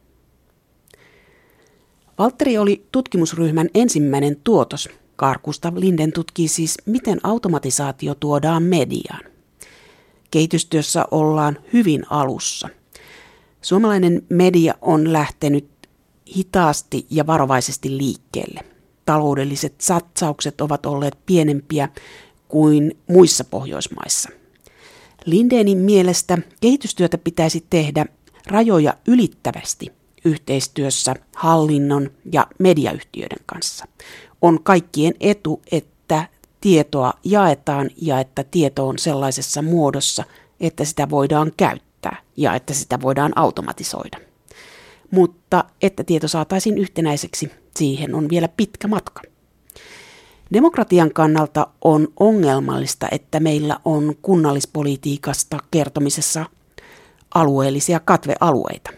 Valtteri oli tutkimusryhmän ensimmäinen tuotos. Carl Gustav Linden tutkii siis, miten automatisaatio tuodaan mediaan. Kehitystyössä ollaan hyvin alussa. Suomalainen media on lähtenyt hitaasti ja varovaisesti liikkeelle. Taloudelliset satsaukset ovat olleet pienempiä kuin muissa Pohjoismaissa. Lindenin mielestä kehitystyötä pitäisi tehdä rajoja ylittävästi yhteistyössä hallinnon ja mediayhtiöiden kanssa. On kaikkien etu, että tietoa jaetaan ja että tieto on sellaisessa muodossa, että sitä voidaan käyttää ja että sitä voidaan automatisoida mutta että tieto saataisiin yhtenäiseksi, siihen on vielä pitkä matka. Demokratian kannalta on ongelmallista, että meillä on kunnallispolitiikasta kertomisessa alueellisia katvealueita.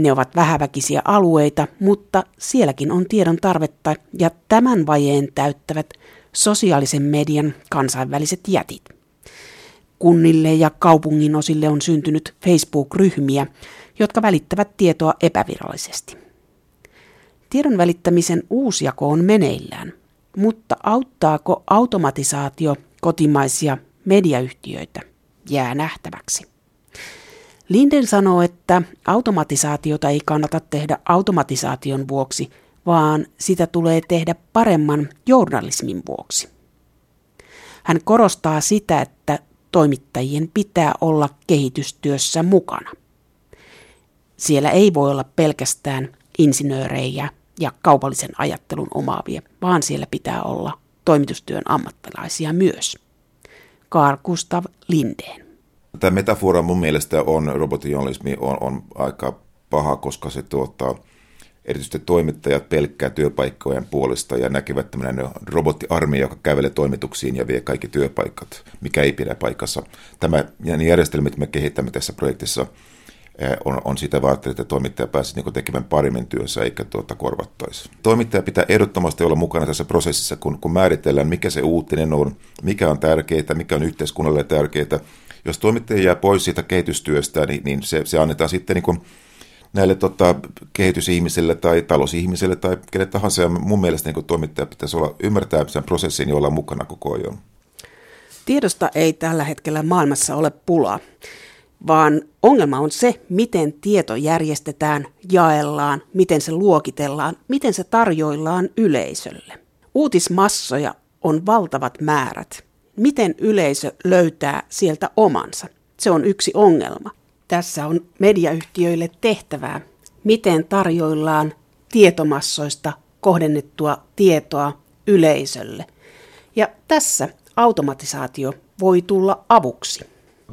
Ne ovat vähäväkisiä alueita, mutta sielläkin on tiedon tarvetta ja tämän vajeen täyttävät sosiaalisen median kansainväliset jätit. Kunnille ja kaupungin osille on syntynyt Facebook-ryhmiä, jotka välittävät tietoa epävirallisesti. Tiedon välittämisen uusjako on meneillään, mutta auttaako automatisaatio kotimaisia mediayhtiöitä? Jää nähtäväksi. Linden sanoo, että automatisaatiota ei kannata tehdä automatisaation vuoksi, vaan sitä tulee tehdä paremman journalismin vuoksi. Hän korostaa sitä, että toimittajien pitää olla kehitystyössä mukana. Siellä ei voi olla pelkästään insinöörejä ja kaupallisen ajattelun omaavia, vaan siellä pitää olla toimitustyön ammattilaisia myös. Carl Gustav Lindeen. Tämä metafora mun mielestä on, robotijournalismi on, on aika paha, koska se tuottaa erityisesti toimittajat pelkkää työpaikkojen puolesta ja näkevät tämmöinen robottiarmeija, joka kävelee toimituksiin ja vie kaikki työpaikat, mikä ei pidä paikassa. Tämä ja ne järjestelmät, me kehittämme tässä projektissa, Eh, on, on sitä varten, että toimittaja pääsisi niin tekemään paremmin työssä eikä tuota korvattaisi. Toimittaja pitää ehdottomasti olla mukana tässä prosessissa, kun, kun määritellään, mikä se uutinen on, mikä on tärkeää, mikä on yhteiskunnalle tärkeää. Jos toimittaja jää pois siitä kehitystyöstä, niin, niin se, se annetaan sitten niin kuin näille tota, kehitysihmisille tai talousihmisille tai kelle tahansa. Ja mun mielestä niin toimittaja pitäisi olla, ymmärtää sen prosessin ja olla mukana koko ajan. Tiedosta ei tällä hetkellä maailmassa ole pulaa vaan ongelma on se, miten tieto järjestetään, jaellaan, miten se luokitellaan, miten se tarjoillaan yleisölle. Uutismassoja on valtavat määrät. Miten yleisö löytää sieltä omansa? Se on yksi ongelma. Tässä on mediayhtiöille tehtävää, miten tarjoillaan tietomassoista kohdennettua tietoa yleisölle. Ja tässä automatisaatio voi tulla avuksi.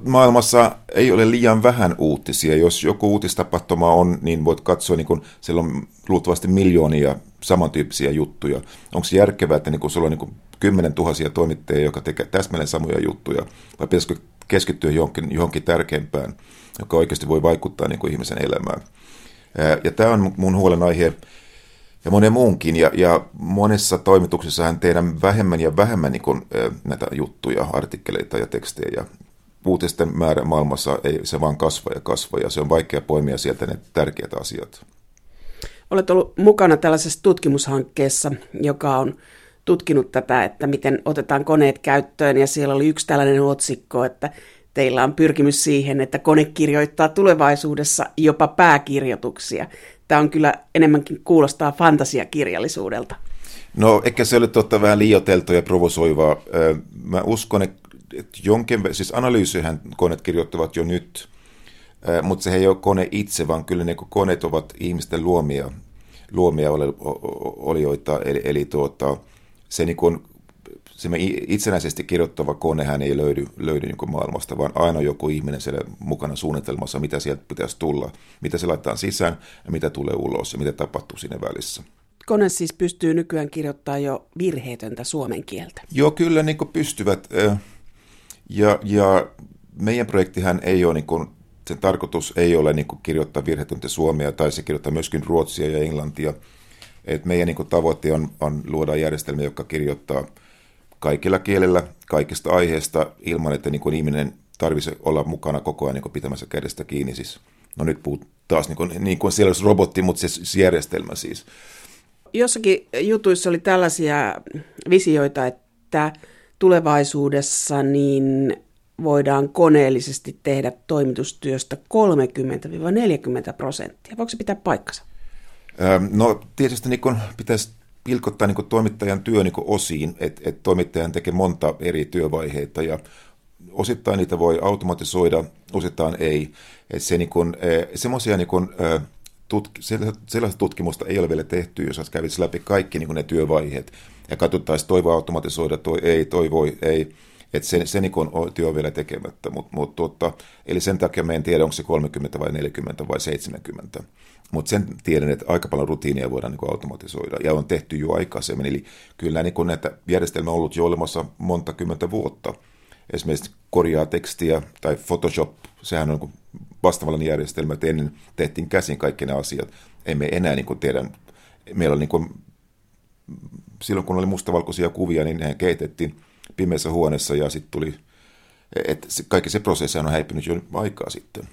Maailmassa ei ole liian vähän uutisia. Jos joku uutistapahtuma on, niin voit katsoa, niin kun siellä on luultavasti miljoonia samantyyppisiä juttuja. Onko se järkevää, että niin kun sulla on niin kymmenen tuhansia toimittajia, joka tekee täsmälleen samoja juttuja, vai pitäisikö keskittyä johonkin, johonkin tärkeimpään, joka oikeasti voi vaikuttaa niin kuin ihmisen elämään. Ja tämä on mun huolenaihe ja monen muunkin. Ja, ja monessa toimituksessahan tehdään vähemmän ja vähemmän niin kuin, näitä juttuja, artikkeleita ja tekstejä. Uutisten määrä maailmassa ei se vaan kasva ja kasva ja se on vaikea poimia sieltä ne tärkeät asiat. Olet ollut mukana tällaisessa tutkimushankkeessa, joka on tutkinut tätä, että miten otetaan koneet käyttöön ja siellä oli yksi tällainen otsikko, että teillä on pyrkimys siihen, että kone kirjoittaa tulevaisuudessa jopa pääkirjoituksia. Tämä on kyllä enemmänkin kuulostaa fantasiakirjallisuudelta. No ehkä se oli totta vähän liioteltu ja provosoivaa. Mä uskon, että jonkin, siis analyysihän koneet kirjoittavat jo nyt, mutta se ei ole kone itse, vaan kyllä ne koneet ovat ihmisten luomia, luomia olioita, eli, eli tuota, se niin kuin se itsenäisesti kirjoittava konehän ei löydy, löydy niin maailmasta, vaan aina joku ihminen siellä mukana suunnitelmassa, mitä sieltä pitäisi tulla, mitä se laittaa sisään ja mitä tulee ulos ja mitä tapahtuu siinä välissä. Kone siis pystyy nykyään kirjoittamaan jo virheetöntä suomen kieltä. Joo, kyllä niin pystyvät. Ja, ja meidän projektihan ei ole, niin kuin, sen tarkoitus ei ole niin kirjoittaa virheetöntä suomea, tai se kirjoittaa myöskin ruotsia ja englantia. Et meidän niin tavoite on, on luoda järjestelmä, joka kirjoittaa – kaikilla kielillä, kaikista aiheista, ilman että niin ihminen tarvitsisi olla mukana koko ajan niin pitämässä kädestä kiinni. Siis, no nyt puhut taas niin kuin, niin kuin siellä olisi robotti, mutta se, se järjestelmä siis. Jossakin jutuissa oli tällaisia visioita, että tulevaisuudessa niin voidaan koneellisesti tehdä toimitustyöstä 30-40 prosenttia. Voiko se pitää paikkansa? No tietysti niin pitäisi pilkottaa niin toimittajan työ niin osiin, että et toimittajan tekee monta eri työvaiheita ja osittain niitä voi automatisoida, osittain ei. Et se niin kuin, e, semmoisia niin kuin, e, tutk- sellaista tutkimusta ei ole vielä tehty, jos kävisi läpi kaikki niin ne työvaiheet ja katsottaisiin, toi voi automatisoida, toi ei, toi voi, ei. Että se, se niin on työ vielä tekemättä, mut, mut, tuota, eli sen takia me en tiedä, onko se 30 vai 40 vai 70. Mutta sen tiedän, että aika paljon rutiinia voidaan niin automatisoida ja on tehty jo aikaisemmin. Eli kyllä niin näitä järjestelmiä on ollut jo olemassa monta kymmentä vuotta. Esimerkiksi korjaa tekstiä tai Photoshop, sehän on niin vastaavallinen järjestelmä, että ennen tehtiin käsin kaikki nämä asiat. Emme enää niin kuin tiedä, meillä on niin kuin, silloin kun oli mustavalkoisia kuvia, niin ne keitettiin pimeässä huoneessa ja sitten tuli, että kaikki se prosessi on häipynyt jo aikaa sitten.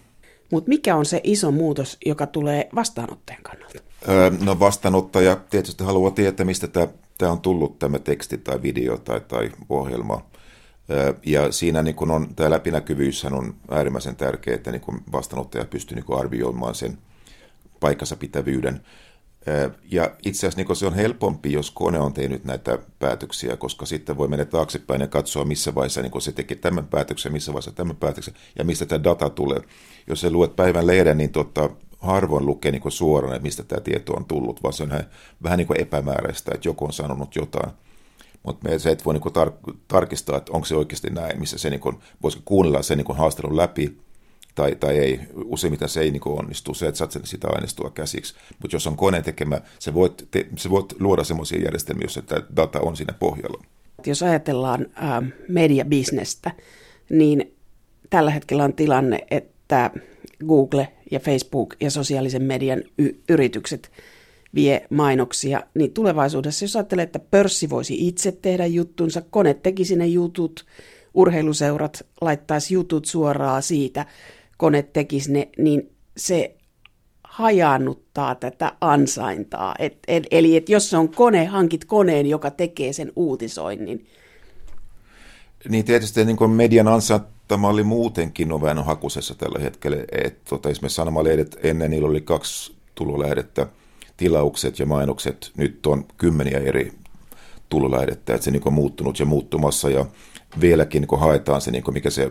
Mutta mikä on se iso muutos, joka tulee vastaanottajan kannalta? Öö, no vastaanottaja tietysti haluaa tietää, mistä tämä on tullut, tämä teksti tai video tai, tai ohjelma. Öö, ja siinä niin kun on, tämä läpinäkyvyys on äärimmäisen tärkeää, että niin kun vastaanottaja pystyy niin kun arvioimaan sen paikkansa pitävyyden. Ja itse asiassa niin se on helpompi, jos kone on tehnyt näitä päätöksiä, koska sitten voi mennä taaksepäin ja katsoa, missä vaiheessa niin se teki tämän päätöksen, missä vaiheessa tämän päätöksen ja mistä tämä data tulee. Jos se luet päivän lehden, niin tota, harvoin lukee niin suoraan, että mistä tämä tieto on tullut, vaan se on vähän niin epämääräistä, että joku on sanonut jotain. Mutta se et voi niin tar- tarkistaa, että onko se oikeasti näin, missä se niin kuin, voisiko kuunnella sen niin haastelun läpi tai, tai ei. Useimmiten se ei niin onnistu, se, että saat sitä aineistua käsiksi. Mutta jos on koneen tekemä, se voit, te, se voit luoda sellaisia järjestelmiä, joissa tämä data on siinä pohjalla. Jos ajatellaan äh, mediabisnestä, niin tällä hetkellä on tilanne, että Google ja Facebook ja sosiaalisen median y- yritykset vie mainoksia, niin tulevaisuudessa, jos ajattelee, että pörssi voisi itse tehdä juttunsa, kone tekisi ne jutut, urheiluseurat laittaisi jutut suoraan siitä, kone tekisi ne, niin se hajannuttaa tätä ansaintaa. Et, et, eli et jos se on kone, hankit koneen, joka tekee sen uutisoinnin. Niin tietysti niin kuin median ansaintamalli muutenkin on vähän hakusessa tällä hetkellä. Et, tota, esimerkiksi sanomalehdet ennen niillä oli kaksi tulolähdettä, tilaukset ja mainokset. Nyt on kymmeniä eri tulolähdettä, että se niin on muuttunut ja muuttumassa ja vieläkin niin haetaan se, niin mikä se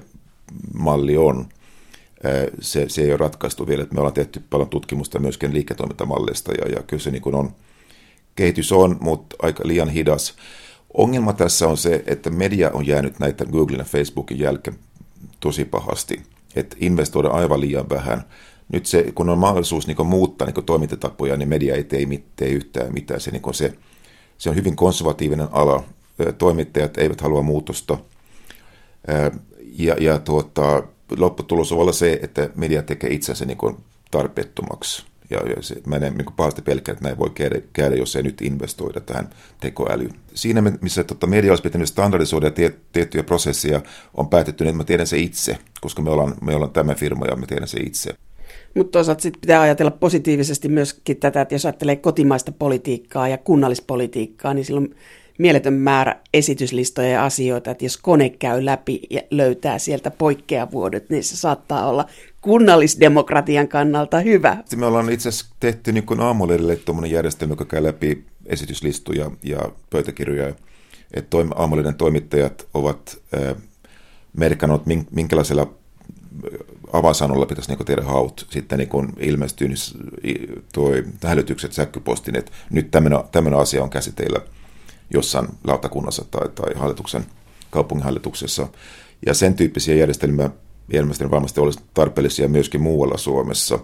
malli on. Se, se ei ole ratkaistu vielä. Me ollaan tehty paljon tutkimusta myöskin liiketoimintamallista ja, ja kyllä se niin kuin on, kehitys on, mutta aika liian hidas. Ongelma tässä on se, että media on jäänyt näitä Googlen ja Facebookin jälkeen tosi pahasti, että investoida aivan liian vähän. Nyt se, kun on mahdollisuus niin muuttaa niin toimintatapoja, niin media ei tee, tee yhtään mitään. Se, niin se, se on hyvin konservatiivinen ala. Toimittajat eivät halua muutosta. Ja, ja tuota, lopputulos on olla se, että media tekee itsensä niin tarpeettomaksi. Ja, ja se, mä en niin pahasti pelkää, että näin voi käydä, käydä, jos ei nyt investoida tähän tekoälyyn. Siinä, missä tota, media olisi pitänyt standardisoida tie, tiettyjä prosesseja, on päätetty, että mä tiedän se itse, koska me ollaan, me ollaan tämä firma ja me tiedän se itse. Mutta toisaalta sit pitää ajatella positiivisesti myöskin tätä, että jos ajattelee kotimaista politiikkaa ja kunnallispolitiikkaa, niin silloin mieletön määrä esityslistoja ja asioita, että jos kone käy läpi ja löytää sieltä poikkeavuodet, niin se saattaa olla kunnallisdemokratian kannalta hyvä. Me ollaan itse asiassa tehty niin aamulehdelle tuommoinen järjestelmä, joka käy läpi esityslistoja ja pöytäkirjoja. Että toim, aamulehden toimittajat ovat äh, merkannut, minkälaisella avainsanolla pitäisi niin tehdä haut. Sitten niin ilmestyy niin toi hälytykset sähköpostin, että nyt tämmöinen asia on käsiteillä jossain lautakunnassa tai, tai hallituksen kaupunginhallituksessa. Ja sen tyyppisiä järjestelmiä järjestelmiä varmasti olisi tarpeellisia myöskin muualla Suomessa.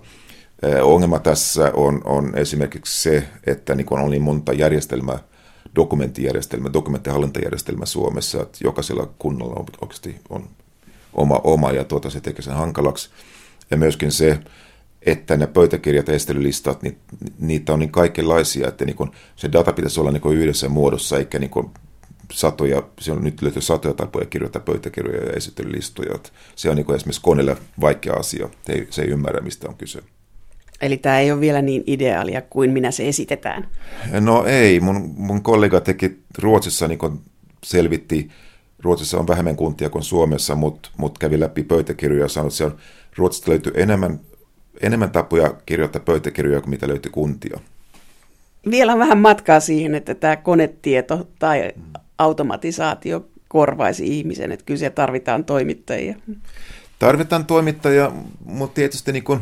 Ongelma tässä on, on esimerkiksi se, että niin on niin monta järjestelmää, dokumenttijärjestelmä, dokumenttihallintajärjestelmä Suomessa, että jokaisella kunnalla on, oikeasti on oma, oma ja tuota, se tekee sen hankalaksi. Ja myöskin se, että ne pöytäkirjat ja estelylistat, niin, niitä on niin kaikenlaisia, että niin kun, se data pitäisi olla niin yhdessä muodossa, eikä niin kun satoja, se on nyt löytyy satoja tapoja kirjoittaa pöytäkirjoja ja esittelylistoja. Se on niin esimerkiksi koneelle vaikea asia, se ei, se ei ymmärrä, mistä on kyse. Eli tämä ei ole vielä niin ideaalia kuin minä se esitetään. No ei, mun, mun kollega teki Ruotsissa, niin kun selvitti, Ruotsissa on vähemmän kuntia kuin Suomessa, mutta mut kävi läpi pöytäkirjoja ja sanoi, että on, Ruotsista löytyy enemmän enemmän tapoja kirjoittaa pöytäkirjoja kuin mitä löytyy kuntia. Vielä on vähän matkaa siihen, että tämä konetieto tai automatisaatio korvaisi ihmisen, että kyllä siellä tarvitaan toimittajia. Tarvitaan toimittajia, mutta tietysti niin kun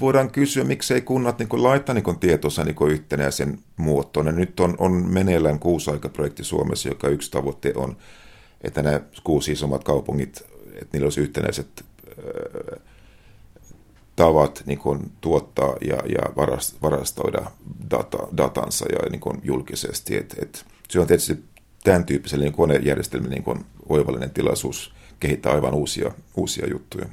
voidaan kysyä, miksei kunnat niin laittaa niin tietonsa niin yhtenäisen muotoon. Ja nyt on, on meneillään kuusi-aikaprojekti Suomessa, joka yksi tavoite on, että nämä kuusi isommat kaupungit, että niillä olisi yhtenäiset tavat niin kuin, tuottaa ja, ja varastoida data, datansa ja niin kuin, julkisesti. Et, et, se on tietysti tämän tyyppiselle niin konejärjestelmille niin oivallinen tilaisuus kehittää aivan uusia, uusia juttuja.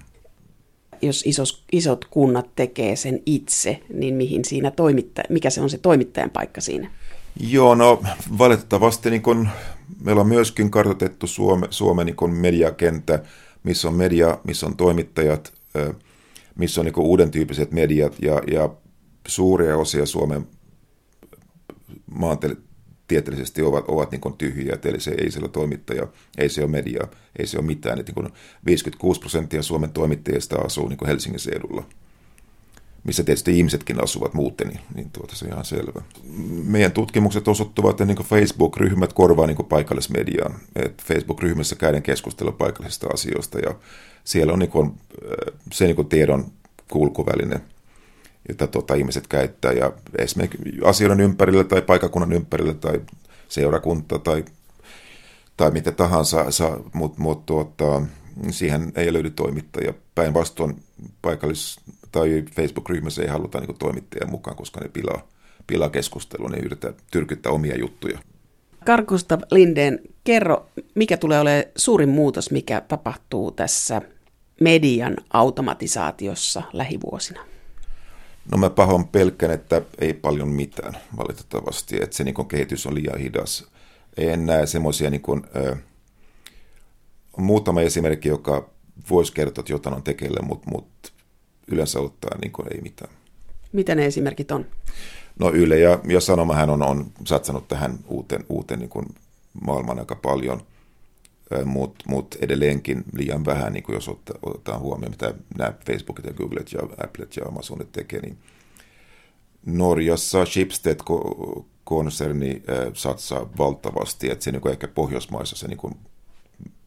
Jos isos, isot kunnat tekee sen itse, niin mihin siinä toimitta, mikä se on se toimittajan paikka siinä? Joo, no valitettavasti niin kun, meillä on myöskin kartoitettu Suome, Suomen niin mediakenttä, missä on media, missä on toimittajat, missä on niin uuden tyyppiset mediat ja, ja suuria osia Suomen maantieteellisesti ovat, ovat niin tyhjiä, eli se ei siellä toimittaja, ei se ole media, ei se ole mitään. Niin 56 prosenttia Suomen toimittajista asuu niin Helsingin seudulla, missä tietysti ihmisetkin asuvat muuten, niin, niin tuota, se on ihan selvä. Meidän tutkimukset osoittavat, että niin Facebook-ryhmät korvaa niin paikallismediaan. Et Facebook-ryhmässä käydään keskustella paikallisista asioista ja siellä on niin kuin, se niin kuin tiedon kulkuväline, jota tuota, ihmiset käyttää. Ja esimerkiksi asioiden ympärillä tai paikakunnan ympärillä tai seurakunta tai, tai mitä tahansa, mutta mut, tuota, siihen ei löydy toimittajia. Päinvastoin paikallis- tai Facebook-ryhmässä ei haluta niin toimittajia mukaan, koska ne pilaa, pilaa keskustelua, ne yrittää tyrkyttää omia juttuja. Karkusta Lindeen, kerro, mikä tulee olemaan suurin muutos, mikä tapahtuu tässä median automatisaatiossa lähivuosina? No mä pahoin pelkän, että ei paljon mitään valitettavasti, että se niin kehitys on liian hidas. En näe semmoisia, niin äh, muutama esimerkki, joka voisi kertoa, että jotain on tekeillä, mutta, mutta yleensä ottaen niin ei mitään. Mitä ne esimerkit on? No Yle ja, ja Sanomahan on, on satsannut tähän uuteen, uuteen niin kuin maailman aika paljon, mutta mut edelleenkin liian vähän, niin kuin jos ottaa, otetaan huomioon, mitä nämä Facebookit ja Googlet ja Applet ja Amazonit tekee, niin Norjassa Schibsted-konserni satsaa valtavasti, että se niin kuin ehkä Pohjoismaissa se, niin kuin,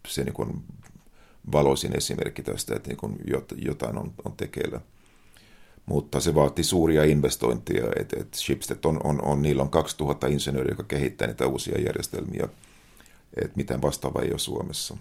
se niin kuin valoisin esimerkki tästä, että niin kuin jotain on, on tekeillä. Mutta se vaati suuria investointeja, että, että Shipstead on, on, on, niillä on 2000 insinööriä, jotka kehittää niitä uusia järjestelmiä, että mitään vastaavaa ei ole Suomessa.